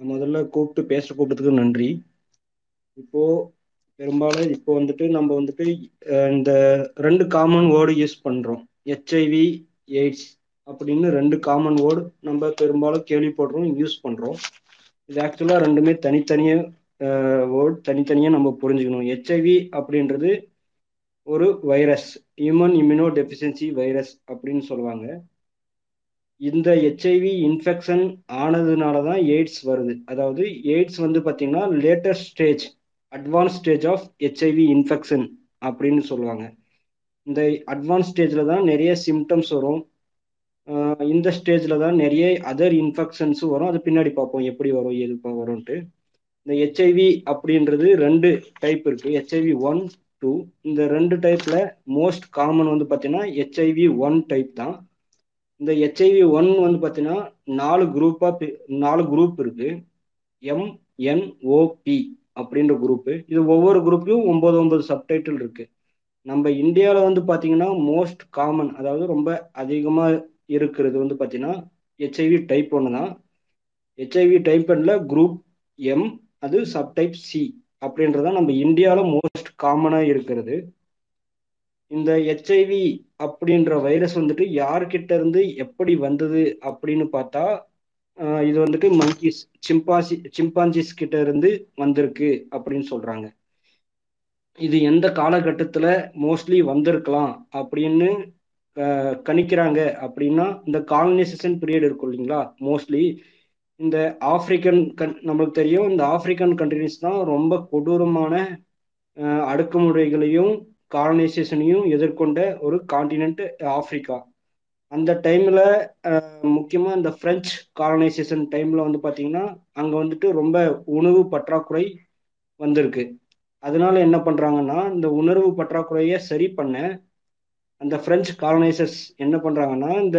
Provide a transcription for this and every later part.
முதல்ல கூப்பிட்டு பேச கூப்பிட்டதுக்கு நன்றி. இப்போ பெரும்பாலும் இப்போ வந்துட்டு நம்ம வந்துட்டு இந்த ரெண்டு காமன் வேர்டு யூஸ் பண்றோம். ஹெச்ஐவி எய்ட்ஸ் அப்படின்னு ரெண்டு காமன் வேர்டு நம்ம பெரும்பாலும் கேள்விப்படுறோம் யூஸ் பண்றோம். இது ஆக்சுவலா ரெண்டுமே தனித்தனிய வேர்டு தனித்தனியா நம்ம புரிஞ்சுக்கணும். ஹெச்ஐவி அப்படின்றது ஒரு virus human immuno deficiency virus அப்படின்னு சொல்லுவாங்க. இந்த ஹெச்ஐவி இன்ஃபெக்ஷன் ஆனதுனால தான் எய்ட்ஸ் வருது. அதாவது எய்ட்ஸ் வந்து பார்த்தீங்கன்னா latest stage advance stage of HIV infection அப்படின்னு சொல்லுவாங்க. இந்த அட்வான்ஸ் ஸ்டேஜில் தான் நிறைய சிம்டம்ஸ் வரும். இந்த ஸ்டேஜில் தான் நிறைய அதர் இன்ஃபெக்ஷன்ஸும் வரும். அது பின்னாடி பார்ப்போம் எப்படி வரும் எது ப- வரும்ன்ட்டு. இந்த ஹெச்ஐவி அப்படின்றது ரெண்டு டைப் இருக்குது ஹெச்ஐவி ஒன் டூ இந்த ரெண்டு டைப்பில் மோஸ்ட் காமன் வந்து பார்த்தீங்கன்னா ஹெச்ஐவி ஒன் டைப் தான். இந்த ஹெச்ஐவி ஒன் வந்து பார்த்தீங்கன்னா நாலு குரூப்பாக நாலு குரூப் இருக்கு. எம்என்ஓபி அப்படின்ற குரூப்பு இது ஒவ்வொரு குரூப்லையும் ஒன்பது ஒன்பது சப்டைட்டில் இருக்கு. நம்ம இந்தியாவில் வந்து பார்த்தீங்கன்னா மோஸ்ட் காமன் அதாவது ரொம்ப அதிகமாக இருக்கிறது வந்து பார்த்தீங்கன்னா ஹெச்ஐவி டைப் ஒன்று தான். ஹெச்ஐவி டைப் ஒன்ல குரூப் எம் அது சப்டைப் சி அப்படின்றதான் நம்ம இந்தியாவில் மோஸ்ட் காமனாக இருக்கிறது. இந்த ஹெச்ஐவி அப்படின்ற வைரஸ் வந்துட்டு யார்கிட்ட இருந்து எப்படி வந்தது அப்படின்னு பார்த்தா இது வந்துட்டு மங்கிஸ் சிம்பாசி சிம்பாஞ்சிஸ் கிட்ட இருந்து வந்திருக்கு அப்படின்னு சொல்றாங்க. இது எந்த காலகட்டத்துல மோஸ்ட்லி வந்திருக்கலாம் அப்படின்னு கணிக்கிறாங்க அப்படின்னா இந்த காலனைசேஷன் பீரியட் இருக்கும் இல்லைங்களா? மோஸ்ட்லி இந்த ஆப்பிரிக்கன் கன் நம்மளுக்கு தெரியும் இந்த ஆப்பிரிக்கன் கண்ட்ரிஸ் தான் ரொம்ப கொடூரமான ஆஹ் அடக்குமுறைகளையும் காலனைசேஷனையும் எதிர்கொண்ட ஒரு காண்டினென்ட் ஆப்பிரிக்கா. அந்த டைம்ல முக்கியமா இந்த பிரெஞ்சு காலனைசேஷன் டைம்ல வந்து பாத்தீங்கன்னா அங்க வந்துட்டு ரொம்ப உணவு பற்றாக்குறை வந்திருக்கு. அதனால என்ன பண்றாங்கன்னா இந்த உணர்வு பற்றாக்குறையை சரி பண்ண அந்த பிரெஞ்சு காலனைசர்ஸ் என்ன பண்றாங்கன்னா இந்த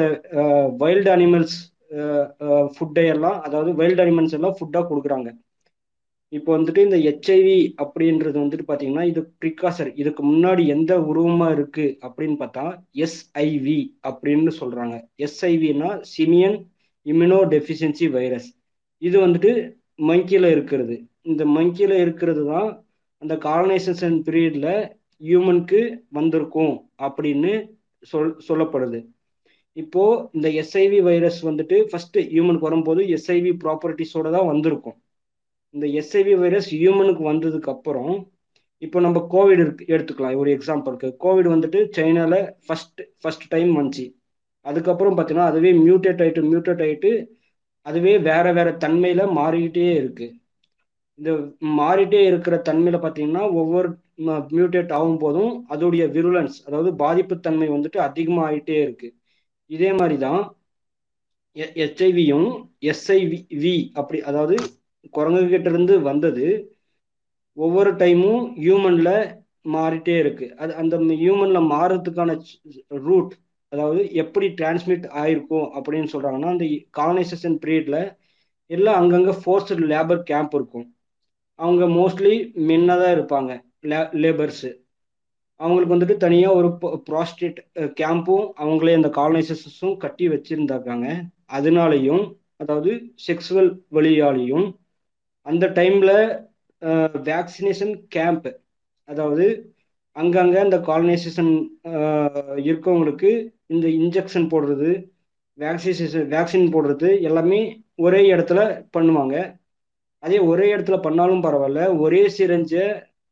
வைல்டு அனிமல்ஸ் ஃபுட்டை எல்லாம் அதாவது வைல்டு அனிமல்ஸ் எல்லாம் ஃபுட்டா கொடுக்குறாங்க. இப்போ வந்துட்டு இந்த ஹெச்ஐவி அப்படின்றது வந்துட்டு பாத்தீங்கன்னா இது ப்ரிகாசர் இதுக்கு முன்னாடி எந்த உருவமா இருக்கு அப்படின்னு பார்த்தா எஸ்ஐவி அப்படின்னு சொல்றாங்க. எஸ்ஐவினா சிமியன் இம்யூனோ டெஃபிஷியன்சி வைரஸ். இது வந்துட்டு மங்கியில் இருக்கிறது. இந்த மங்கியில் இருக்கிறது தான் அந்த காலனைசேஷன் பீரியட்ல ஹியூமனுக்கு வந்திருக்கும் அப்படின்னு சொல் சொல்லப்படுது. இப்போ இந்த எஸ்ஐவி வைரஸ் வந்துட்டு ஃபர்ஸ்ட் ஹியூமனுக்கு வரும்போது எஸ்ஐவி ப்ராப்பர்ட்டிஸோட தான் வந்திருக்கும். இந்த எஸ்ஐவி வைரஸ் ஹியூமனுக்கு வந்ததுக்கு அப்புறம் இப்போ நம்ம கோவிட் இருக்கு எடுத்துக்கலாம். ஒரு எக்ஸாம்பிளுக்கு கோவிட் வந்துட்டு சைனால ஃபர்ஸ்ட் ஃபர்ஸ்ட் டைம் வந்துச்சு. அதுக்கப்புறம் பார்த்தீங்கன்னா அதுவே மியூட்டேட் ஆயிட்டு மியூட்டேட் ஆயிட்டு அதுவே வேற வேற தன்மையில மாறிக்கிட்டே இருக்கு. இந்த மாறிட்டே இருக்கிற தன்மையில பார்த்தீங்கன்னா ஒவ்வொரு மியூட்டேட் ஆகும் போதும் அதோடைய விருலன்ஸ் அதாவது பாதிப்பு தன்மை வந்துட்டு அதிகமாக ஆயிட்டே இருக்கு. இதே மாதிரி தான் எச்ஐவியும் எஸ்ஐவி வி அப்படி அதாவது குரங்கு கிட்ட இருந்து வந்தது. ஒவ்வொரு டைமும் ஹியூமன்ல மாறிட்டே இருக்கு. அது அந்த ஹியூமன்ல மாறுறதுக்கான ரூட் அதாவது எப்படி டிரான்ஸ்மிட் ஆயிருக்கும் அப்படின்னு சொல்றாங்கன்னா அந்த காலனைசேஷன் பீரியட்ல எல்லாம் அங்கங்க ஃபோர்ஸ்டு லேபர் கேம்ப் இருக்கும். அவங்க மோஸ்ட்லி மென்னாக தான் இருப்பாங்க லேபர்ஸு அவங்களுக்கு வந்துட்டு தனியாக ஒரு ப்ராஸ்டேட் கேம்பும் அவங்களே அந்த காலனைசேஷன்ஸும் கட்டி வச்சிருந்தாக்காங்க அதனாலையும் அதாவது செக்ஸுவல் வழியாலையும் அந்த டைம்ல வேக்சினேஷன் கேம்ப் அதாவது அங்கங்க அந்த காலனைசேஷன் இருக்கவங்களுக்கு இந்த இன்ஜெக்ஷன் போடுறது வேக்சினேஷன் வேக்சின் போடுறது எல்லாமே ஒரே இடத்துல பண்ணுவாங்க. அதே ஒரே இடத்துல பண்ணாலும் பரவாயில்ல. ஒரே சிரஞ்சை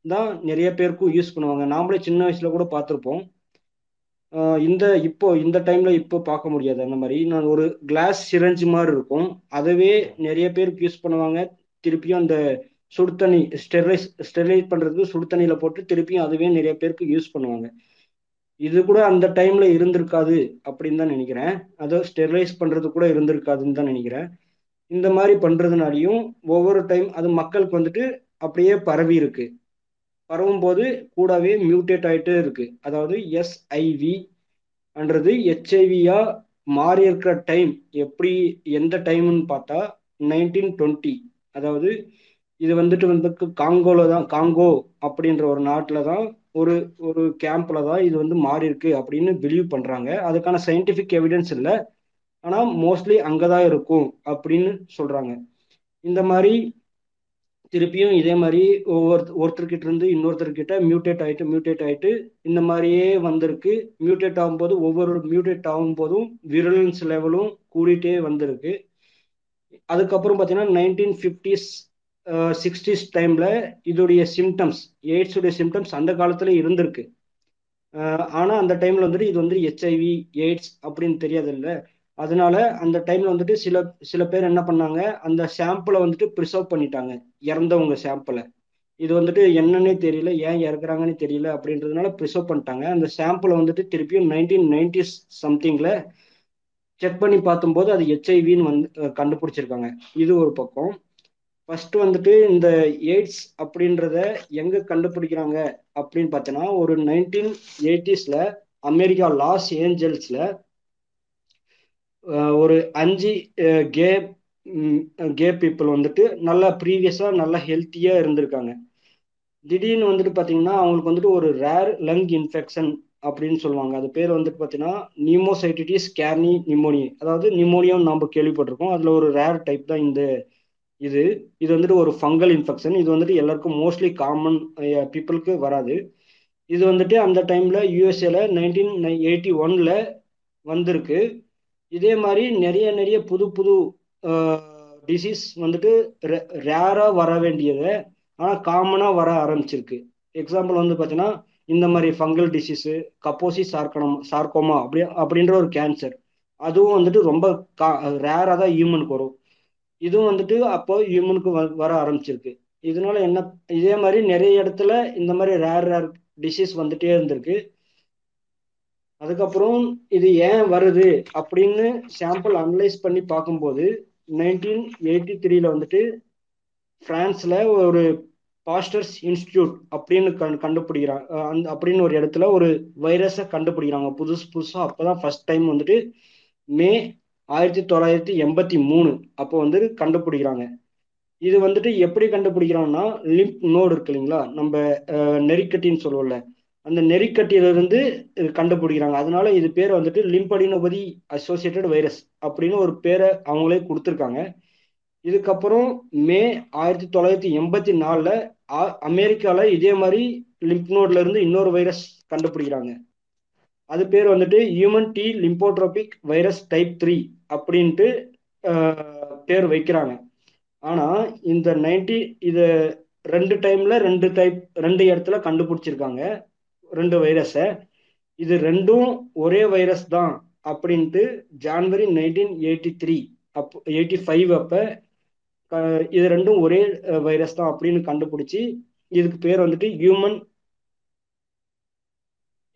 தான் நிறைய பேருக்கும் யூஸ் பண்ணுவாங்க. நாமளே சின்ன வயசுல கூட பார்த்துருப்போம். இந்த இப்போ இந்த டைம்ல இப்போ பார்க்க முடியாது. அந்த மாதிரி நான் ஒரு கிளாஸ் சிரஞ்சு மாதிரி இருக்கும். அதவே நிறைய பேருக்கு யூஸ் பண்ணுவாங்க. திருப்பியும் அந்த சுடு தண்ணி ஸ்டெர்லைஸ் ஸ்டெர்லைஸ் பண்ணுறதுக்கு சுடு போட்டு திருப்பியும் அதுவே நிறைய பேருக்கு யூஸ் பண்ணுவாங்க. இது கூட அந்த டைம்ல இருந்திருக்காது அப்படின்னு தான் நினைக்கிறேன். அதை ஸ்டெர்லைஸ் பண்றது கூட இருந்திருக்காதுன்னு தான் நினைக்கிறேன். இந்த மாதிரி பண்றதுனாலையும் ஒவ்வொரு டைம் அது மக்களுக்கு வந்துட்டு அப்படியே பரவி இருக்கு. பரவும் போது கூடவே மியூட்டேட் ஆயிட்டே இருக்கு. அதாவது எஸ்ஐவி அன்றது ஹெச்ஐவியா மாறி இருக்கிற டைம் எப்படி எந்த டைம்னு பார்த்தா நைன்டீன் டுவெண்ட்டி அதாவது இது வந்துட்டு வந்து காங்கோல தான் காங்கோ அப்படின்ற ஒரு நாட்டில் தான் ஒரு ஒரு கேம்ப்ல தான் இது வந்து மாறி இருக்கு அப்படின்னு பிலீவ் பண்றாங்க. அதுக்கான சயின்டிஃபிக் எவிடன்ஸ் இல்லை. ஆனால் மோஸ்ட்லி அங்கே தான் இருக்கும் அப்படின்னு சொல்றாங்க. இந்த மாதிரி திருப்பியும் இதே மாதிரி ஒவ்வொரு ஒருத்தர்கிட்ட இருந்து இன்னொருத்தர்கிட்ட மியூட்டேட் ஆகிட்டு மியூட்டேட் ஆகிட்டு இந்த மாதிரியே வந்திருக்கு. மியூட்டேட் ஆகும்போது ஒவ்வொரு மியூட்டேட் ஆகும்போதும் விரலன்ஸ் லெவலும் கூடிட்டே வந்திருக்கு. அதுக்கப்புறம் பார்த்தீங்கன்னா நைன்டீன் ஃபிஃப்டிஸ் சிக்ஸ்டீஸ் டைமில் இதோடைய சிம்டம்ஸ் எய்ட்ஸுடைய சிம்டம்ஸ் அந்த காலத்தில் இருந்திருக்கு. ஆனால் அந்த டைமில் வந்துட்டு இது வந்து ஹெச்ஐவி எய்ட்ஸ் அப்படின்னு தெரியாதில்ல. அதனால அந்த டைமில் வந்துட்டு சில சில பேர் என்ன பண்ணாங்க அந்த சாம்பிளை வந்துட்டு ப்ரிசர்வ் பண்ணிட்டாங்க இறந்தவங்க சாம்பிளை இது வந்துட்டு என்னன்னே தெரியல ஏன் இறக்குறாங்கன்னு தெரியல அப்படின்றதுனால ப்ரிசர்வ் பண்ணிட்டாங்க. அந்த சாம்பிளை வந்துட்டு திருப்பியும் நைன்டீன் நைன்டிஸ் சம்திங்கில் செக் பண்ணி பார்த்தும்போது அது ஹெச்ஐவின்னு வந்து கண்டுபிடிச்சிருக்காங்க. இது ஒரு பக்கம். ஃபர்ஸ்ட் வந்துட்டு இந்த எய்ட்ஸ் அப்படின்றத எங்க கண்டுபிடிக்கிறாங்க அப்படின்னு பார்த்தோன்னா ஒரு நைன்டீன் எயிட்டிஸ்ல அமெரிக்கா லாஸ் ஏஞ்சல்ஸ்ல ஒரு அஞ்சு கே கே பீப்புள் வந்துட்டு நல்லா ப்ரீவியஸாக நல்லா ஹெல்த்தியாக இருந்திருக்காங்க. திடீர்னு வந்துட்டு பார்த்தீங்கன்னா அவங்களுக்கு வந்துட்டு ஒரு ரேர் லங் இன்ஃபெக்ஷன் அப்படின்னு சொல்லுவாங்க. அது பேர் வந்துட்டு பார்த்தீங்கன்னா நியூமோசைட்டிஸ் கேர்னி நிமோனி அதாவது நிமோனியான்னு நம்ம கேள்விப்பட்டிருக்கோம். அதில் ஒரு ரேர் டைப் தான் இந்த இது. இது வந்துட்டு ஒரு ஃபங்கல் இன்ஃபெக்ஷன் இது வந்துட்டு எல்லாருக்கும் மோஸ்ட்லி காமன் பீப்புளுக்கு வராது. இது வந்துட்டு அந்த டைமில் யூஎஸ்ஏல நைன்டீன் எயிட்டி ஒன்ல வந்திருக்கு. இதே மாதிரி நிறைய நிறைய புது புது டிசீஸ் வந்துட்டு ரேராக வர வேண்டியதை ஆனால் காமனாக வர ஆரம்பிச்சிருக்கு. எக்ஸாம்பிள் வந்து பார்த்தீங்கன்னா இந்த மாதிரி ஃபங்கல் டிசீஸு கப்போசி சார்க்கனம் சார்க்கோமா அப்படி அப்படின்ற ஒரு கேன்சர் அதுவும் வந்துட்டு ரொம்ப கா ரேராக தான் ஹியூமனுக்கு வரும். இதுவும் வந்துட்டு அப்போ ஹியூமனுக்கு வர ஆரம்பிச்சிருக்கு. இதனால என்ன இதே மாதிரி நிறைய இடத்துல இந்த மாதிரி ரேர் ரேர் டிசீஸ் வந்துட்டே இருந்திருக்கு. அதுக்கப்புறம் இது ஏன் வருது அப்படின்னு சாம்பிள் அனலைஸ் பண்ணி பார்க்கும்போது நைன்டீன் எயிட்டி த்ரீல வந்துட்டு பிரான்ஸ்ல ஒரு பாஸ்டர்ஸ் இன்ஸ்டியூட் அப்படின்னு கண் கண்டுபிடிக்கிறாங்க. அந்த அப்படின்னு ஒரு இடத்துல ஒரு வைரஸை கண்டுபிடிக்கிறாங்க. புதுசு புதுசாக அப்போதான் ஃபர்ஸ்ட் டைம் வந்துட்டு மே ஆயிரத்தி தொள்ளாயிரத்தி எண்பத்தி மூணு அப்போ வந்து கண்டுபிடிக்கிறாங்க. இது வந்துட்டு எப்படி கண்டுபிடிக்கிறாங்கன்னா லிம்ப் நோடு இருக்கு இல்லைங்களா? நம்ம நெறிக்கட்டின்னு சொல்லுவோம்ல. அந்த நெறிக்கட்டியிலிருந்து கண்டுபிடிக்கிறாங்க. அதனால இது பேர் வந்துட்டு லிம்படினோபதி அசோசியேட்டட் வைரஸ் அப்படின்னு ஒரு பேரை அவங்களே கொடுத்துருக்காங்க. இதுக்கப்புறம் மே ஆயிரத்தி தொள்ளாயிரத்தி எண்பத்தி நாலில் அமெரிக்கால இதே மாதிரி லிம்ப் நோட்ல இருந்து இன்னொரு வைரஸ் கண்டுபிடிக்கிறாங்க. அது பேர் வந்துட்டு human T lymphotropic virus type three அப்படின்ட்டு பேர் வைக்கிறாங்க. ஆனா இந்த நைன்டி இது ரெண்டு டைம்ல ரெண்டு டைப் ரெண்டு இடத்துல கண்டுபிடிச்சிருக்காங்க. ரெண்டு வைரஸை இது ரெண்டும் ஒரே வைரஸ் தான் அப்படின்ட்டு January nineteen eighty three up eighty five அப்போ இது ரெண்டும் ஒரே வைரஸ் தான் அப்படின்னு கண்டுபிடிச்சி இதுக்கு பேர் வந்துட்டு human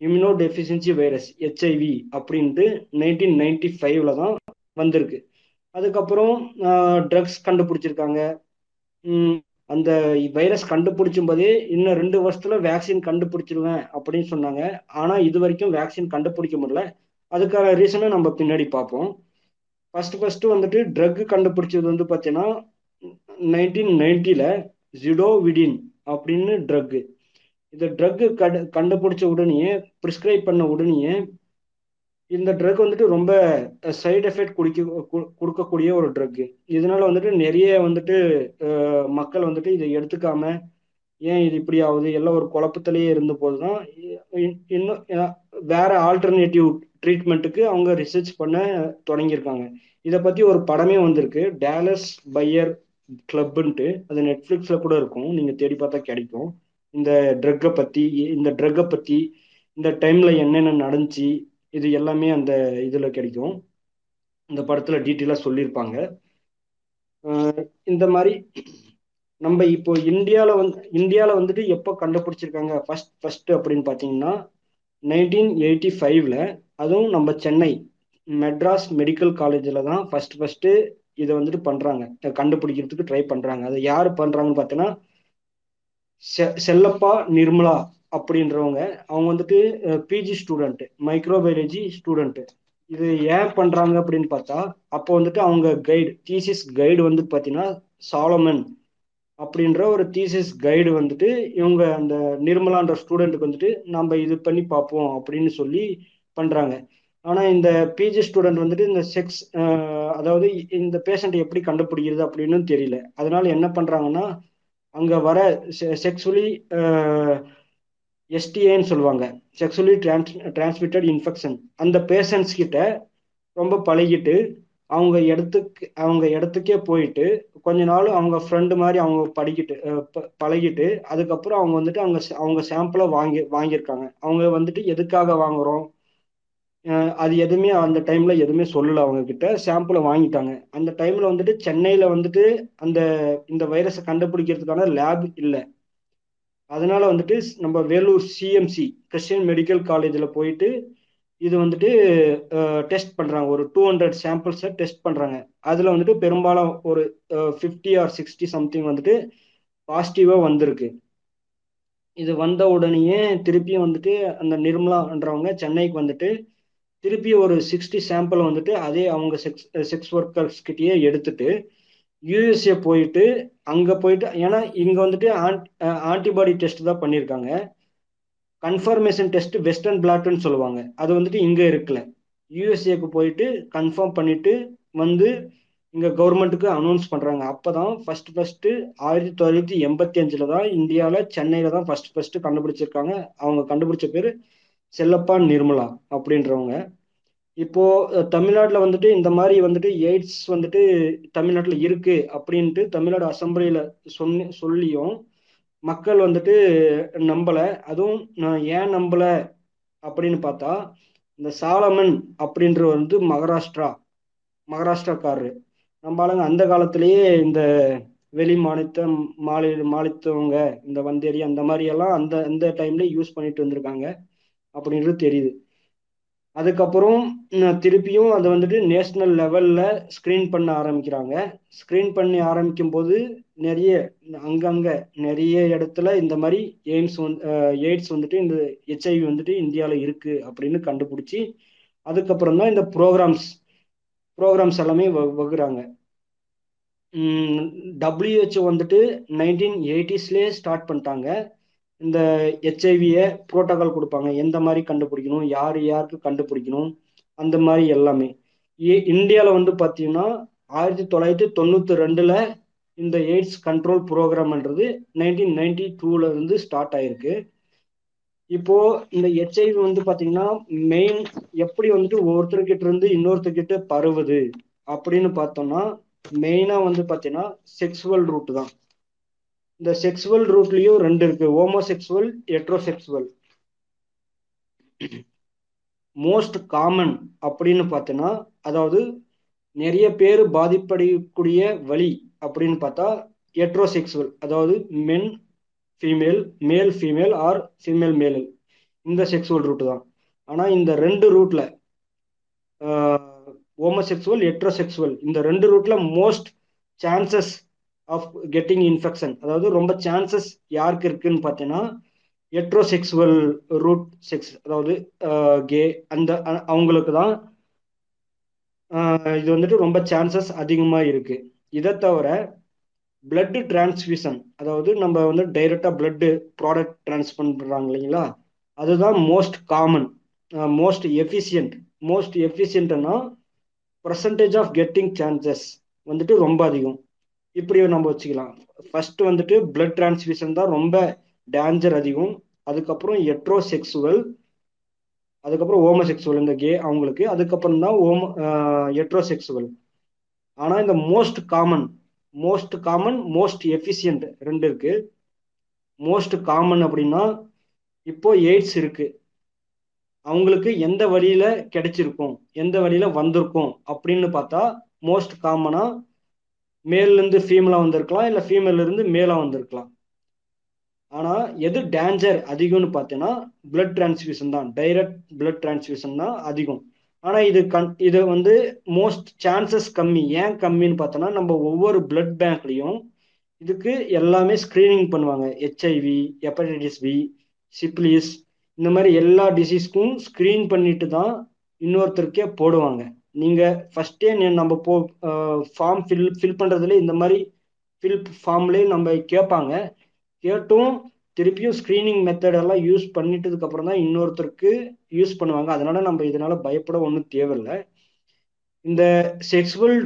immuno deficiency virus HIV அப்படின்ட்டு நைன்டீன் நைன்டி ஃபைவ்ல தான் வந்திருக்கு. அதுக்கப்புறம் ட்ரக்ஸ் கண்டுபிடிச்சிருக்காங்க. அந்த வைரஸ் கண்டுபிடிச்சும் போதே இன்னும் ரெண்டு வருஷத்துல வேக்சின் கண்டுபிடிச்சிருவேன் அப்படின்னு சொன்னாங்க. ஆனா இது வரைக்கும் வேக்சின் கண்டுபிடிக்க முடியல. அதுக்கான ரீசனை நம்ம பின்னாடி பார்ப்போம். ஃபர்ஸ்ட் ஃபர்ஸ்ட் வந்துட்டு ட்ரக் கண்டுபிடிச்சது வந்து பார்த்தீங்கன்னா நைன்டீன் நைன்டில ஜிடோவிடின் அப்படின்னு ட்ரக்கு இந்த ட்ரக்கு கண்டு கண்டுபிடிச்ச உடனே ப்ரிஸ்கிரைப் பண்ண உடனே இந்த ட்ரக் வந்துட்டு ரொம்ப சைடு எஃபெக்ட் குடிக்க கொடுக்கக்கூடிய ஒரு ட்ரக்கு இதனால வந்துட்டு நிறைய வந்துட்டு மக்கள் வந்துட்டு இதை எடுத்துக்காம ஏன் இது இப்படி ஆகுது? எல்லாம் ஒரு குழப்பத்திலேயே இருந்த போது தான் இன்னும் வேற ஆல்டர்னேட்டிவ் ட்ரீட்மெண்ட்டுக்கு அவங்க ரிசர்ச் பண்ண தொடங்கியிருக்காங்க. இதை பற்றி ஒரு படமே வந்திருக்கு. டேலஸ் பையர் கிளப்புன்ட்டு அது நெட்ஃப்ளிக்ஸில் கூட இருக்கும். நீங்கள் தேடி பார்த்தா கிடைக்கும். இந்த ட்ரக்கை பற்றி இந்த ட்ரக்கை பற்றி இந்த டைமில் என்னென்ன நடந்துச்சு இது எல்லாமே அந்த இதில் கிடைக்கும். இந்த படத்தில் டீட்டெயிலாக சொல்லியிருப்பாங்க. இந்த மாதிரி நம்ம இப்போ இந்தியாவில் வந்து இந்தியாவில் வந்துட்டு எப்போ கண்டுபிடிச்சிருக்காங்க? ஃபர்ஸ்ட் ஃபஸ்ட்டு அப்படின்னு பார்த்தீங்கன்னா நைன்டீன் எயிட்டி ஃபைவ்ல அதுவும் நம்ம சென்னை மெட்ராஸ் மெடிக்கல் காலேஜில் தான் ஃபர்ஸ்ட் ஃபஸ்ட்டு இதை வந்துட்டு பண்றாங்க. கண்டுபிடிக்கிறதுக்கு ட்ரை பண்றாங்க. அதை யார் பண்றாங்கன்னு பார்த்தீங்கன்னா செல்லப்பா நிர்மலா அப்படின்றவங்க. அவங்க வந்துட்டு பிஜி ஸ்டூடெண்ட் மைக்ரோபயாலஜி ஸ்டூடெண்ட் இது ஏன் பண்றாங்க அப்படின்னு பார்த்தா அப்போ வந்துட்டு அவங்க கைடு தீசிஸ் கைடு வந்து பார்த்தீங்கன்னா சாலமன் அப்படின்ற ஒரு தீசிஸ் கைடு வந்துட்டு இவங்க அந்த நிர்மலான்ற ஸ்டூடெண்ட்டுக்கு வந்துட்டு நம்ம இது பண்ணி பார்ப்போம் அப்படின்னு சொல்லி பண்றாங்க. ஆனால் இந்த பிஜி ஸ்டூடெண்ட் வந்துட்டு இந்த செக்ஸ் அதாவது இந்த பேஷண்ட் எப்படி கண்டுபிடிக்கிறது அப்படின்னு தெரியல. அதனால என்ன பண்ணுறாங்கன்னா அங்கே வர செக்ஸுவலி எஸ்டிஏன்னு சொல்லுவாங்க. செக்ஸுவலி டிரான்ஸ் டிரான்ஸ்மிட்டட் இன்ஃபெக்ஷன் அந்த பேஷண்ட்ஸ் கிட்ட ரொம்ப பழகிட்டு அவங்க இடத்துக்கு அவங்க இடத்துக்கே போயிட்டு கொஞ்ச நாள் அவங்க ஃப்ரெண்டு மாதிரி அவங்க படிக்கிட்டு பழகிட்டு அதுக்கப்புறம் அவங்க வந்துட்டு அவங்க அவங்க சாம்பிளை வாங்கி வாங்கியிருக்காங்க. அவங்க வந்துட்டு எதுக்காக வாங்குறோம்? அது எதுவுமே அந்த டைம்ல எதுவுமே சொல்லல அவங்க கிட்ட சாம்பிளை வாங்கிட்டாங்க. அந்த டைம்ல வந்துட்டு சென்னையில வந்துட்டு அந்த இந்த வைரஸை கண்டுபிடிக்கிறதுக்கான லேப் இல்லை. அதனால வந்துட்டு நம்ம வேலூர் சிஎம்சி கிறிஸ்டியன் மெடிக்கல் காலேஜில் போயிட்டு இது வந்துட்டு டெஸ்ட் பண்ணுறாங்க ஒரு டூ ஹண்ட்ரட் சாம்பிள்ஸை டெஸ்ட் பண்ணுறாங்க அதில் வந்துட்டு பெரும்பாலும் ஒரு ஃபிஃப்டி ஆர் சிக்ஸ்டி சம்திங் வந்துட்டு பாசிட்டிவாக வந்திருக்கு. இது வந்த உடனேயே திருப்பியும் வந்துட்டு அந்த நிர்மலான்றவங்க சென்னைக்கு வந்துட்டு திருப்பி ஒரு சிக்ஸ்டி சாம்பிள் வந்துட்டு அதே அவங்க செக்ஸ் செக்ஸ் ஒர்க்கர்ஸ் கிட்டேயே எடுத்துட்டு யூஎஸ்ஏ போயிட்டு அங்கே போயிட்டு ஏன்னா இங்கே வந்துட்டு ஆன்டிபாடி டெஸ்ட் தான் பண்ணியிருக்காங்க. கன்ஃபர்மேஷன் டெஸ்ட் வெஸ்டர்ன் பிளாட்னு சொல்லுவாங்க. அது வந்துட்டு இங்கே இருக்கல. யூஎஸ்ஏக்கு போயிட்டு கன்ஃபார்ம் பண்ணிட்டு வந்து இங்கே கவர்மெண்ட்டுக்கு அனௌன்ஸ் பண்ணுறாங்க அப்போ தான் ஃபஸ்ட்டு ஃபஸ்ட்டு ஆயிரத்தி தொள்ளாயிரத்தி எண்பத்தி அஞ்சில் தான் இந்தியாவில் சென்னையில் தான் ஃபர்ஸ்ட் ஃபஸ்ட்டு கண்டுபிடிச்சிருக்காங்க. அவங்க கண்டுபிடிச்ச பேர் செல்லப்பா நிர்மலா அப்படின்றவங்க. இப்போ தமிழ்நாட்டில் வந்துட்டு இந்த மாதிரி வந்துட்டு எய்ட்ஸ் வந்துட்டு தமிழ்நாட்டில் இருக்கு அப்படின்ட்டு தமிழ்நாடு அசம்பிளியில சொன்னி சொல்லியும் மக்கள் வந்துட்டு நம்பலை. அதுவும் நான் ஏன் நம்பலை அப்படின்னு பார்த்தா இந்த சாலமன் அப்படின்ற வந்து மகாராஷ்டிரா மகாராஷ்டிராக்காரரு. நம்ம ஆளுங்க அந்த காலத்திலேயே இந்த வெளி மாநில மாநில மாநிலத்தவங்க இந்த வந்தேரி அந்த மாதிரி எல்லாம் அந்த அந்த டைம்ல யூஸ் பண்ணிட்டு வந்திருக்காங்க. அப்படின்றது தெரியுது. அதுக்கப்புறம் திருப்பியும் அதை வந்துட்டு நேஷ்னல் லெவலில் ஸ்க்ரீன் பண்ண ஆரம்பிக்கிறாங்க. ஸ்க்ரீன் பண்ணி ஆரம்பிக்கும் போது நிறைய அங்கங்கே நிறைய இடத்துல இந்த மாதிரி எய்ம்ஸ் வந்து எய்ட்ஸ் வந்துட்டு இந்த ஹெச்ஐவி வந்துட்டு இந்தியாவில் இருக்குது அப்படின்னு கண்டுபிடிச்சி அதுக்கப்புறம் தான் இந்த ப்ரோக்ராம்ஸ் ப்ரோக்ராம்ஸ் எல்லாமே வகுறாங்க. டபிள்யூஹெச்ஓ வந்துட்டு நைன்டீன் எயிட்டிஸ்லேயே ஸ்டார்ட் பண்ணிட்டாங்க. இந்த ஹெச்ஐவியை புரோட்டோகால் கொடுப்பாங்க. எந்த மாதிரி கண்டுபிடிக்கணும் யார் யாருக்கு கண்டுபிடிக்கணும் அந்த மாதிரி எல்லாமே. இந்தியாவில் வந்து பார்த்தீங்கன்னா ஆயிரத்தி தொள்ளாயிரத்தி தொண்ணூற்றி ரெண்டில் இந்த எய்ட்ஸ் கண்ட்ரோல் ப்ரோக்ராம்ன்றது நைன்டீன் நைன்டி டூவில் இருந்து ஸ்டார்ட் ஆயிருக்கு. இப்போ இந்த ஹெச்ஐவி வந்து பார்த்தீங்கன்னா மெயின் எப்படி வந்துட்டு ஒவ்வொருத்தர்கிட்ட இருந்து இன்னொருத்தர்கிட்ட பரவுது அப்படின்னு பார்த்தோம்னா மெயினாக வந்து பார்த்தீங்கன்னா செக்ஸுவல் ரூட் தான். இந்த செக்ஸுவல் ரூட்லயும் ரெண்டு இருக்கு. ஹோமோசெக்சுவல் எட்ரோசெக்சுவல் மோஸ்ட் காமன் அப்படின்னு பார்த்தோன்னா அதாவது நிறைய பேர் பாதிப்படையக்கூடிய வழி அப்படின்னு பார்த்தா எட்ரோசெக்சுவல் அதாவது men female male female or female male இந்த செக்ஸுவல் ரூட்டு தான். ஆனால் இந்த ரெண்டு ரூட்டில் ஹோமோசெக்சுவல் எட்ரோசெக்சுவல் இந்த ரெண்டு ரூட்டில் most chances of getting infection அதாவது ரொம்ப சான்சஸ் யாருக்கு இருக்குன்னு பார்த்தீங்கன்னா எட்ரோசெக்சுவல் ரூட் செக்ஸ் அதாவது கே அந்த அவங்களுக்கு தான் இது வந்துட்டு ரொம்ப சான்சஸ் அதிகமாக இருக்கு. இதை தவிர பிளட்டு டிரான்ஸ்ஃபியூஷன் அதாவது நம்ம வந்து டைரெக்டாக பிளட்டு ப்ராடக்ட் டிரான்ஸ்ஃபர் பண்ணுறாங்க இல்லைங்களா? அதுதான் most common most efficient most எஃபிஷியன்ட்னா percentage of getting chances வந்துட்டு ரொம்ப அதிகம். இப்படி நம்ம வச்சுக்கலாம். ஃபர்ஸ்ட் வந்துட்டு பிளட் டிரான்ஸ்ஃபியூஷன் தான் ரொம்ப டேஞ்சர் அதிகம். அதுக்கப்புறம் எட்ரோசெக்சுவல் அதுக்கப்புறம் ஓமோசெக்சுவல் இந்த கே அவங்களுக்கு. அதுக்கப்புறம் தான் ஓம எட்ரோசெக்சுவல் ஆனால் இந்த most common most common most efficient ரெண்டு இருக்கு. மோஸ்ட் காமன் அப்படின்னா இப்போ எய்ட்ஸ் இருக்கு. அவங்களுக்கு எந்த வழியில கிடைச்சிருக்கும்? எந்த வழியில வந்திருக்கும்? அப்படின்னு பார்த்தா மோஸ்ட் காமனாக மேல்லேருந்து ஃபீமேலாக வந்திருக்கலாம் இல்லை ஃபீமேலேருந்து மேலாக வந்திருக்கலாம். ஆனால் எது டேஞ்சர் அதிகம்னு பார்த்தீங்கன்னா பிளட் டிரான்ஸ்ஃபியூஷன் தான். டைரக்ட் பிளட் டிரான்ஸ்ஃபியூஷன் தான் அதிகம். ஆனால் இது கண் இது வந்து மோஸ்ட் சான்சஸ் கம்மி. ஏன் கம்மின்னு பார்த்தோன்னா நம்ம ஒவ்வொரு பிளட் பேங்க்லையும் இதுக்கு எல்லாமே ஸ்க்ரீனிங் பண்ணுவாங்க. ஹெச்ஐவி ஹெப்படைட்டிஸ் பி சிப்ளிஸ் இந்த மாதிரி எல்லா டிசீஸ்க்கும் ஸ்க்ரீன் பண்ணிட்டு தான் இன்னொருத்தருக்கே போடுவாங்க. நீங்க ஃபர்ஸ்டே நம்ம போ ஃபார்ம் ஃபில் ஃபில் பண்றதுல இந்த மாதிரி ஃபில் ஃபார்ம்லேயே நம்ம கேட்பாங்க கேட்டும் திருப்பியும் ஸ்க்ரீனிங் மெத்தட் எல்லாம் யூஸ் பண்ணிட்டதுக்கு அப்புறம் தான் இன்னொருத்தருக்கு யூஸ் பண்ணுவாங்க. அதனால நம்ம இதனால பயப்பட ஒன்றும் தேவையில்லை. இந்த செக்ஸுவல்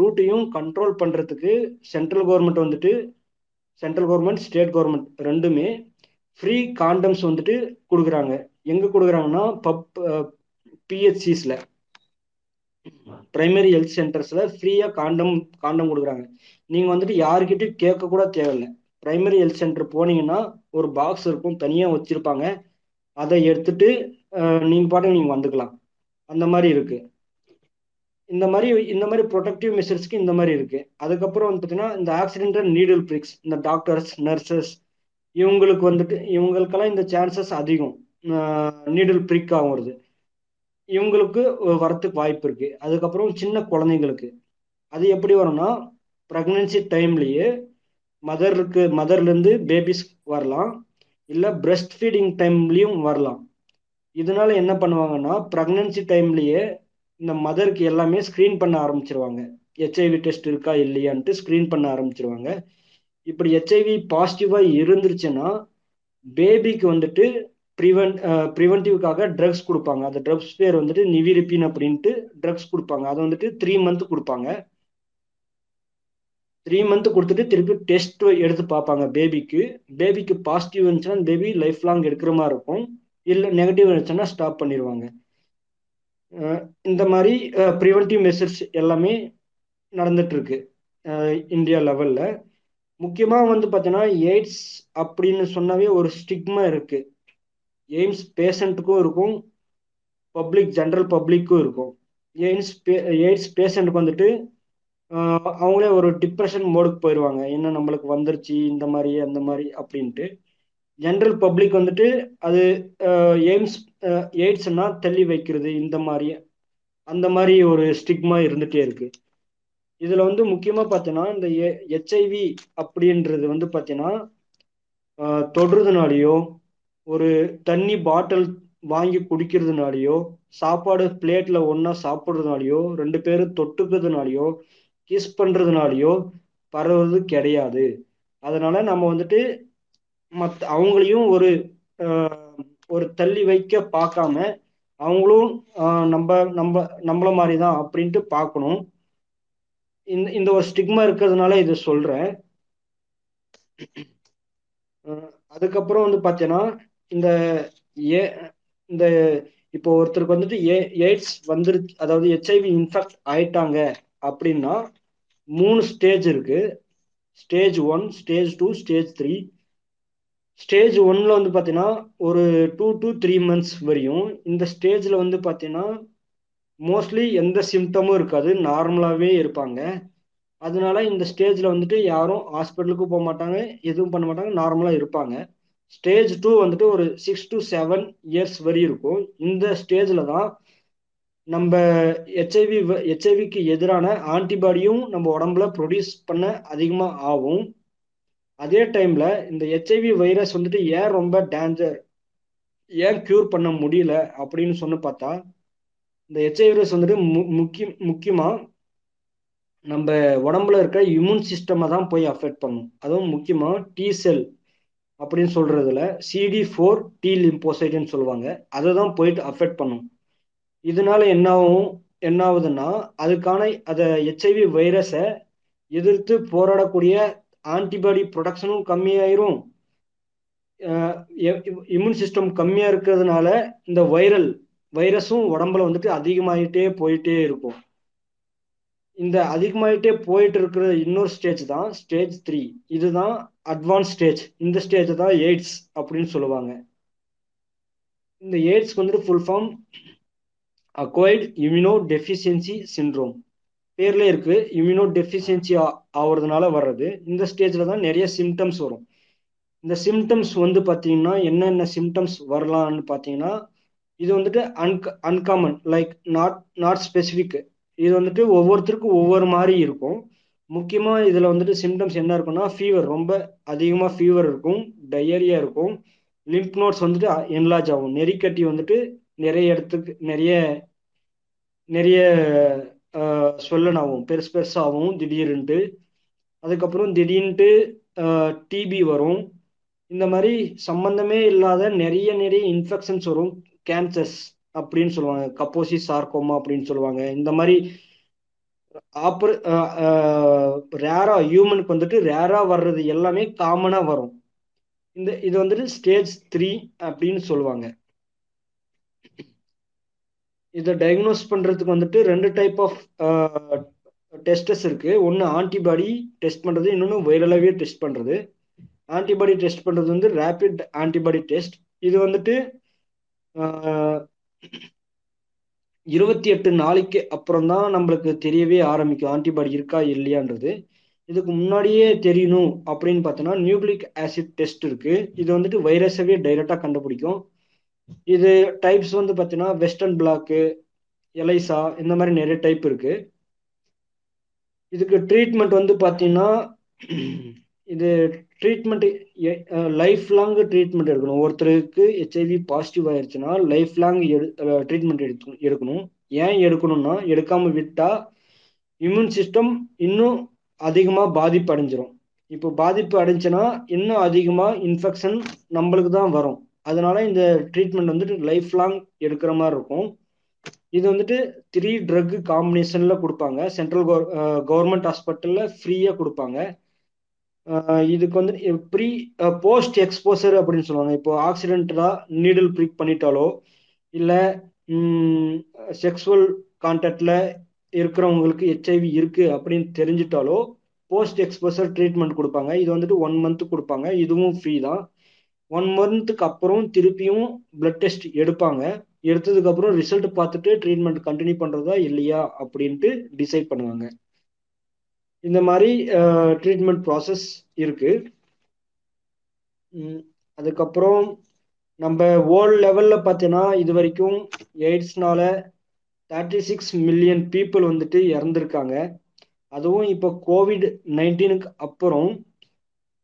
ரூட்டையும் கண்ட்ரோல் பண்ணுறதுக்கு சென்ட்ரல் கவர்மெண்ட் வந்துட்டு சென்ட்ரல் கவர்மெண்ட் ஸ்டேட் கவர்மெண்ட் ரெண்டுமே ஃப்ரீ காண்டம்ஸ் வந்துட்டு கொடுக்குறாங்க. எங்கே கொடுக்குறாங்கன்னா பப் பிஹெச்சிஸில் பிரைமரி ஹெல்த் சென்டர்ஸில் ஃப்ரீயாக காண்டம் காண்டம் கொடுக்குறாங்க. நீங்கள் வந்துட்டு யாருக்கிட்டையும் கேட்க கூட தேவையில்லை. பிரைமரி ஹெல்த் சென்டர் போனீங்கன்னா ஒரு பாக்ஸ் இருக்கும் தனியாக வச்சுருப்பாங்க. அதை எடுத்துட்டு நீங்கள் பாட்டுக்கு நீங்கள் வந்துக்கலாம். அந்த மாதிரி இருக்கு. இந்த மாதிரி இந்த மாதிரி ப்ரொடக்டிவ் மெஷர்ஸ்க்கு இந்த மாதிரி இருக்கு. அதுக்கப்புறம் வந்து பார்த்தீங்கன்னா இந்த ஆக்சிடென்டல் நீடில் பிரிக்ஸ் இந்த டாக்டர்ஸ் நர்சஸ் இவங்களுக்கு வந்துட்டு இவங்களுக்கெல்லாம் இந்த சான்சஸ் அதிகம். நீடில் பிரிக் ஆகுறது இவங்களுக்கு வரத்துக்கு வாய்ப்பு இருக்கு. அதுக்கப்புறம் சின்ன குழந்தைங்களுக்கு. அது எப்படி வரும்னா ப்ரெக்னன்சி டைம்லயே மதருக்கு மதர்லேருந்து பேபிஸ் வரலாம். இல்லை பிரெஸ்ட் ஃபீடிங் டைம்லேயும் வரலாம். இதனால என்ன பண்ணுவாங்கன்னா ப்ரெக்னன்சி டைம்லேயே இந்த மதருக்கு எல்லாமே ஸ்க்ரீன் பண்ண ஆரம்பிச்சிருவாங்க. ஹெச்ஐவி டெஸ்ட் இருக்கா இல்லையான்ட்டு ஸ்க்ரீன் பண்ண ஆரம்பிச்சிருவாங்க. இப்படி ஹெச்ஐவி பாசிட்டிவாக இருந்துருச்சுன்னா பேபிக்கு வந்துட்டு ப்ரிவென்ட் ப்ரிவென்டிவ்காக ட்ரக்ஸ் கொடுப்பாங்க. அந்த ட்ரக்ஸ் பேர் வந்துட்டு நிவிரிப்பின் அப்படின்ட்டு ட்ரக்ஸ் கொடுப்பாங்க. அதை வந்துட்டு த்ரீ மந்த் கொடுப்பாங்க. த்ரீ மந்த் கொடுத்துட்டு திருப்பி டெஸ்ட் எடுத்து பார்ப்பாங்க பேபிக்கு பேபிக்கு பாசிட்டிவ் இருந்துச்சுன்னா பேபி லைஃப் லாங் எடுக்கிற மாதிரி இருக்கும். இல்லை நெகட்டிவ் இருந்துச்சுன்னா ஸ்டாப் பண்ணிடுவாங்க. இந்த மாதிரி ப்ரிவென்டிவ் மெசர்ஸ் எல்லாமே நடந்துட்டு இருக்கு இந்தியா லெவலில் முக்கியமாக வந்து பார்த்தீங்கன்னா எய்ட்ஸ் அப்படின்னு சொன்னாவே ஒரு ஸ்டிக்மா இருக்குது எய்ம்ஸ் பேஷண்ட்டுக்கும் இருக்கும். பப்ளிக் ஜென்ரல் பப்ளிக்கும் இருக்கும். எய்ம்ஸ் எய்ட்ஸ் பேஷண்ட்டுக்கு வந்துட்டு அவங்களே ஒரு டிப்ரெஷன் மோடுக்கு போயிடுவாங்க என்ன நம்மளுக்கு வந்துருச்சு இந்த மாதிரி அந்த மாதிரி அப்படின்ட்டு. ஜென்ரல் பப்ளிக் வந்துட்டு அது எய்ம்ஸ் எய்ட்ஸ்னா தள்ளி வைக்கிறது இந்த மாதிரி அந்த மாதிரி ஒரு ஸ்டிக்மா இருந்துகிட்டே இருக்கு. இதில் வந்து முக்கியமாக பார்த்தீங்கன்னா இந்த ஹெச்ஐவி அப்படின்றது வந்து பார்த்தீங்கன்னா தொடுறதுனாலையோ ஒரு தண்ணி பாட்டில் வாங்கி குடிக்கிறதுனாலையோ சாப்பாடு பிளேட்ல ஒன்றா சாப்பிட்றதுனாலயோ ரெண்டு பேரும் தொட்டுக்கிறதுனாலையோ கிஸ் பண்ணுறதுனாலையோ பரவுறது கிடையாது. அதனால நம்ம வந்துட்டு மத் அவங்களையும் ஒரு ஒரு தள்ளி வைக்க பார்க்காம அவங்களும் நம்ம நம்ம நம்மள மாதிரி தான் அப்படின்ட்டு பார்க்கணும். இந்த இந்த ஒரு ஸ்டிக்மா இருக்கிறதுனால இதை சொல்கிறேன் அதுக்கப்புறம் வந்து பார்த்தீங்கன்னா இந்த ஏ இந்த இப்போ ஒருத்தருக்கு வந்துட்டு ஏ எய்ட்ஸ் வந்துரு அதாவது ஹெச்ஐவி இன்ஃபெக்ட் ஆயிட்டாங்க அப்படின்னா மூணு ஸ்டேஜ் இருக்கு. Stage one stage two stage three stage ஒன்ல வந்து பார்த்தீங்கன்னா ஒரு டூ டு த்ரீ மந்த்ஸ் வரையும் இந்த ஸ்டேஜில் வந்து பார்த்தீங்கன்னா மோஸ்ட்லி எந்த சிம்டமும் இருக்காது. நார்மலாகவே இருப்பாங்க. அதனால இந்த ஸ்டேஜில் வந்துட்டு யாரும் ஹாஸ்பிட்டலுக்கும் போக மாட்டாங்க எதுவும் பண்ண மாட்டாங்க நார்மலாக இருப்பாங்க. ஸ்டேஜ் டூ வந்துட்டு ஒரு சிக்ஸ் டு செவன் இயர்ஸ் வரையும் இருக்கும். இந்த ஸ்டேஜில் தான் நம்ம ஹெச்ஐவி ஹெச்ஐவிக்கு எதிரான ஆன்டிபாடியும் நம்ம உடம்புல ப்ரொடியூஸ் பண்ண அதிகமாக ஆகும். அதே டைமில் இந்த ஹெச்ஐவி வைரஸ் வந்துட்டு ஏன் ரொம்ப டேஞ்சர் ஏன் க்யூர் பண்ண முடியல அப்படின்னு சொன்ன பார்த்தா இந்த ஹெச்ஐவி வைரஸ் வந்துட்டு மு முக்கிய முக்கியமாக நம்ம உடம்புல இருக்க இம்யூன் சிஸ்டமை தான் போய் அஃபெக்ட் பண்ணும். அதுவும் முக்கியமாக டி செல் அப்படின்னு சொல்றதுல சிடி ஃபோர் டி லிம்போசைட்னு சொல்லுவாங்க. அதை தான் போயிட்டு அஃபெக்ட் பண்ணும். இதனால என்ன ஆகும் என்ன ஆகுதுன்னா அதுக்கான அதை ஹெச்ஐவி வைரஸை எதிர்த்து போராடக்கூடிய ஆன்டிபாடி ப்ரொடக்ஷனும் கம்மியாயிரும். இம்யூன் சிஸ்டம் கம்மியாக இருக்கிறதுனால இந்த வைரல் வைரஸும் உடம்புல வந்துட்டு அதிகமாயிட்டே போயிட்டே இருக்கும். இந்த அதிகமாயிட்டே போயிட்டு இருக்கிற இன்னொரு ஸ்டேஜ் தான் ஸ்டேஜ் த்ரீ இதுதான் அட்வான்ஸ் ஸ்டேஜ் இந்த ஸ்டேஜ் தான் எய்ட்ஸ் அப்படின்னு சொல்லுவாங்க. இந்த எய்ட்ஸ்க்கு வந்துட்டு full form acquired immuno deficiency syndrome பேர்ல இருக்கு இம்யூனோ டெஃபிஷியன்சி ஆகுறதுனால வர்றது. இந்த ஸ்டேஜில் தான் நிறைய சிம்டம்ஸ் வரும். இந்த சிம்டம்ஸ் வந்து பார்த்தீங்கன்னா என்னென்ன சிம்டம்ஸ் வரலாம்னு பார்த்தீங்கன்னா இது வந்துட்டு அன்க uncommon like not not specific இது வந்துட்டு ஒவ்வொருத்தருக்கும் ஒவ்வொரு மாதிரி இருக்கும். முக்கியமாக இதில் வந்துட்டு சிம்டம்ஸ் என்ன இருக்குன்னா ஃபீவர் ரொம்ப அதிகமாக ஃபீவர் இருக்கும் டயரியா இருக்கும் லிம்ப் நோட்ஸ் வந்துட்டு என்லாஜ் ஆகும். நெறிக்கட்டி வந்துட்டு நிறைய இடத்துக்கு நிறைய நிறைய சொல்லனாகும் பெருசு பெருசாகவும் திடீர்னுட்டு. அதுக்கப்புறம் திடீர்னுட்டு டிபி வரும். இந்த மாதிரி சம்பந்தமே இல்லாத நிறைய நிறைய இன்ஃபெக்ஷன்ஸ் வரும். கேன்சர்ஸ் அப்படின்னு சொல்லுவாங்க. கப்போசி சார்கோமா அப்படின்னு சொல்லுவாங்க. இந்த மாதிரி ஆப்பர் ரேரா ஹியூமனுக்கு வந்துட்டு ரேரா வர்றது எல்லாமே காமனா வரும். இந்த இது வந்துட்டு ஸ்டேஜ் த்ரீ அப்படின்னு சொல்லுவாங்க. இதை டயக்னோஸ் பண்றதுக்கு வந்துட்டு ரெண்டு டைப் ஆஃப் டெஸ்டஸ் இருக்கு. ஒன்று ஆன்டிபாடி டெஸ்ட் பண்றது இன்னொன்று வைரலாகவே டெஸ்ட் பண்றது. ஆன்டிபாடி டெஸ்ட் பண்றது வந்து ரேபிட் ஆன்டிபாடி டெஸ்ட் இது வந்துட்டு இருபத்தி எட்டு நாளைக்கு அப்புறம் தான் நம்மளுக்கு தெரியவே ஆரம்பிக்கும். ஆன்டிபாடி இருக்கா இல்லையான்றது. இதுக்கு முன்னாடியே தெரியணும் அப்படின்னு பார்த்தோன்னா நியூக்ளிக் ஆசிட் டெஸ்ட் இருக்கு. இது வந்துட்டு வைரஸவே டைரக்டா கண்டுபிடிக்கும். இது டைப்ஸ் வந்து பார்த்தீங்கன்னா வெஸ்டர்ன் பிளாக்கு எலைசா இந்த மாதிரி நிறைய டைப் இருக்கு. இதுக்கு ட்ரீட்மெண்ட் வந்து பார்த்தீங்கன்னா இது ட்ரீட்மெண்ட் லைஃப் லாங் ட்ரீட்மெண்ட் எடுக்கணும். ஒருத்தருக்கு ஹெச்ஐவி பாசிட்டிவ் ஆயிடுச்சுன்னா லைஃப் லாங் எடு ட்ரீட்மெண்ட் எடுத்து எடுக்கணும். ஏன் எடுக்கணும்னா எடுக்காமல் விட்டால் இம்யூன் சிஸ்டம் இன்னும் அதிகமாக பாதிப்பு அடைஞ்சிரும். இப்போ பாதிப்பு அடைஞ்சுன்னா இன்னும் அதிகமாக இன்ஃபெக்ஷன் நம்மளுக்கு தான் வரும். அதனால இந்த ட்ரீட்மெண்ட் வந்துட்டு லைஃப் லாங் எடுக்கிற மாதிரி இருக்கும். இது வந்துட்டு த்ரீ ட்ரக் காம்பினேஷனில் கொடுப்பாங்க. சென்ட்ரல் கவர் கவர்மெண்ட் ஹாஸ்பிட்டலில் ஃப்ரீயாக கொடுப்பாங்க. இதுக்கு வந்து ப்ரீ போஸ்ட் எக்ஸ்போசர் அப்படின்னு சொல்லுவாங்க. இப்போ ஆக்சிடென்டலாக நீடில் ப்ரிக் பண்ணிட்டாலோ இல்லை செக்ஸுவல் கான்டாக்டில் இருக்கிறவங்களுக்கு ஹெச்ஐவி இருக்குது அப்படின்னு தெரிஞ்சிட்டாலோ போஸ்ட் எக்ஸ்போசர் ட்ரீட்மெண்ட் கொடுப்பாங்க. இது வந்துட்டு ஒன் மந்த்து கொடுப்பாங்க. இதுவும் ஃப்ரீ தான். ஒன் மந்த்துக்கு அப்புறம் திருப்பியும் பிளட் டெஸ்ட் எடுப்பாங்க. எடுத்ததுக்கப்புறம் ரிசல்ட் பார்த்துட்டு ட்ரீட்மெண்ட் கண்டினியூ பண்ணுறதா இல்லையா அப்படின்ட்டு டிசைட் பண்ணுவாங்க. இந்த மாதிரி ட்ரீட்மெண்ட் ப்ராசஸ் இருக்கு. அதுக்கப்புறம் நம்ம வேர்ல்ட் லெவலில் பார்த்தீங்கன்னா இது வரைக்கும் எய்ட்ஸ்னால தேர்ட்டி சிக்ஸ் மில்லியன் பீப்புள் வந்துட்டு இறந்துருக்காங்க. அதுவும் இப்போ கோவிட் நைன்டீனுக்கு அப்புறம்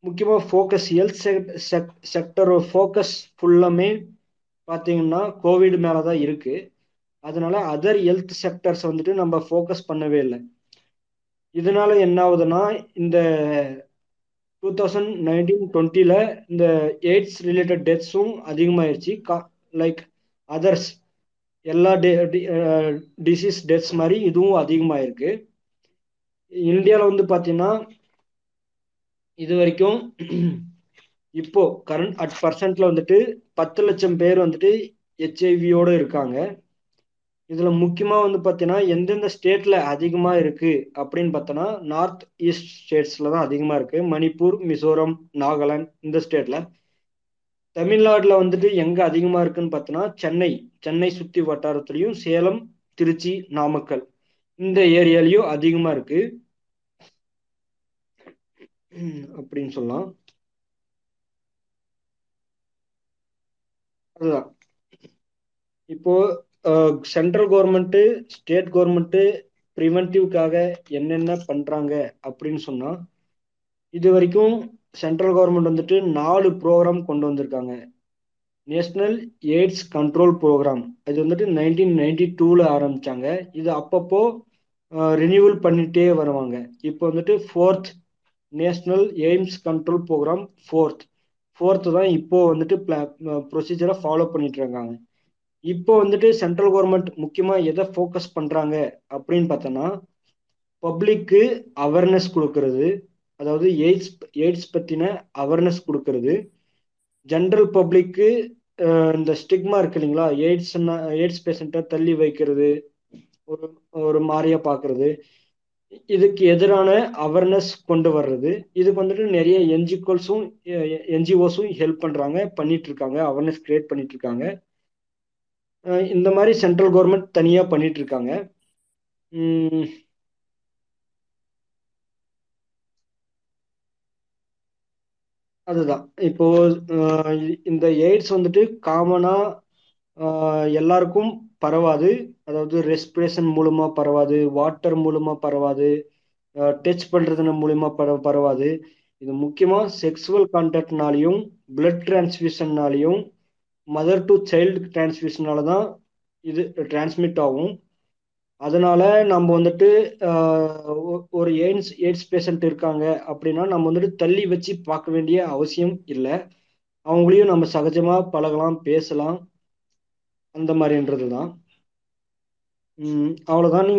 முக்கியமாக ஃபோக்கஸ் ஹெல்த் செக் செக்டரோட ஃபோக்கஸ் ஃபுல்லாமே பார்த்தீங்கன்னா கோவிட் மேலே தான் இருக்குது அதனால அதர் ஹெல்த் செக்டர்ஸ் வந்துட்டு நம்ம ஃபோக்கஸ் பண்ணவே இல்லை. இதனால என்ன ஆகுதுன்னா இந்த டூ தௌசண்ட் நைன்டீன் டுவெண்ட்டில இந்த எய்ட்ஸ் ரிலேட்டட் டெத்ஸும் அதிகமாயிருச்சு. லைக் அதர்ஸ் எல்லா டிசீஸ் டெத்ஸ் மாதிரி இதுவும் அதிகமாயிருக்கு. இந்தியாவில் வந்து பார்த்தீங்கன்னா இது வரைக்கும் இப்போ கரண்ட் அட் பர்சன்ட்ல வந்துட்டு பத்து லட்சம் பேர் வந்துட்டு ஹெச்ஐவியோட இருக்காங்க. இதுல முக்கியமா வந்து பாத்தீங்கன்னா எந்தெந்த ஸ்டேட்ல அதிகமா இருக்கு அப்படின்னு பார்த்தோன்னா நார்த் ஈஸ்ட் ஸ்டேட்ஸ்ல தான் அதிகமா இருக்கு. மணிப்பூர் மிசோரம் நாகாலாந்து இந்த ஸ்டேட்ல தமிழ்நாடுல வந்துட்டு எங்க அதிகமா இருக்குன்னு பார்த்தோன்னா சென்னை. சென்னை சுத்தி வட்டாரத்துலயும் சேலம் திருச்சி நாமக்கல். இந்த ஏரியாலையும் அதிகமா இருக்கு. அப்படின்னு சொல்லலாம். அதுதான். இப்போ சென்ட்ரல் கவர்மெண்ட்டு ஸ்டேட் கவர்மெண்ட்டு ப்ரிவென்டிவ்க்காக என்னென்ன பண்ணுறாங்க அப்படின்னு சொன்னால் இது வரைக்கும் சென்ட்ரல் கவர்மெண்ட் வந்துட்டு நாலு ப்ரோக்ராம் கொண்டு வந்திருக்காங்க. நேஷ்னல் எய்ட்ஸ் கண்ட்ரோல் ப்ரோக்ராம் இது வந்துட்டு நைன்டீன் நைன்டி டூவில் ஆரம்பித்தாங்க இது அப்பப்போ ரினியூவல் பண்ணிட்டே வருவாங்க. இப்போ வந்துட்டு fourth national AIDS control programme fourth fourth தான் இப்போ வந்துட்டு ப்ரொசீஜரை ஃபாலோ பண்ணிட்டு இருக்காங்க. இப்போ வந்துட்டு சென்ட்ரல் கவர்மெண்ட் முக்கியமாக எதை ஃபோக்கஸ் பண்ணுறாங்க அப்படின்னு பார்த்தோன்னா பப்ளிக்கு அவேர்னஸ் கொடுக்கறது அதாவது எய்ட்ஸ் எய்ட்ஸ் பற்றின அவேர்னஸ் கொடுக்கறது. ஜென்ரல் பப்ளிக்கு இந்த ஸ்டிக்மா இருக்கு இல்லைங்களா? எய்ட்ஸ்னா எய்ட்ஸ் பேஷண்ட்டை தள்ளி வைக்கிறது ஒரு ஒரு மாதிரியா பார்க்கறது. இதுக்கு எதிரான அவேர்னஸ் கொண்டு வர்றது. இதுக்கு வந்துட்டு நிறைய என்ஜிஓஸும் என்ஜிஓஸும் ஹெல்ப் பண்ணுறாங்க பண்ணிட்டு இருக்காங்க அவேர்னஸ் கிரியேட் பண்ணிட்டு இருக்காங்க. இந்த மாதிரி சென்ட்ரல் கவர்மெண்ட் தனியா பண்ணிட்டு இருக்காங்க. அதுதான். இப்போ இந்த எய்ட்ஸ் வந்துட்டு காமனா எல்லாருக்கும் பரவாது. அதாவது ரெஸ்பிரேஷன் மூலமா பரவாது வாட்டர் மூலமா பரவாது டச் பண்றதுன மூலியமா பர பரவாது. இது முக்கியமா செக்ஸுவல் கான்டாக்ட்னாலையும் பிளட் டிரான்ஸ்ஃபியூஷன்னாலையும் மதர் டு சைல்டு டிரான்ஸ்மிஷனால தான் இது டிரான்ஸ்மிட் ஆகும். அதனால நம்ம வந்துட்டு ஒரு எய்ட்ஸ் எய்ட்ஸ் பேஷண்ட் இருக்காங்க அப்படின்னா நம்ம வந்துட்டு தள்ளி வச்சு பார்க்க வேண்டிய அவசியம் இல்லை. அவங்களையும் நம்ம சகஜமாக பழகலாம் பேசலாம். அந்த மாதிரின்றது தான் அவ்வளோதான்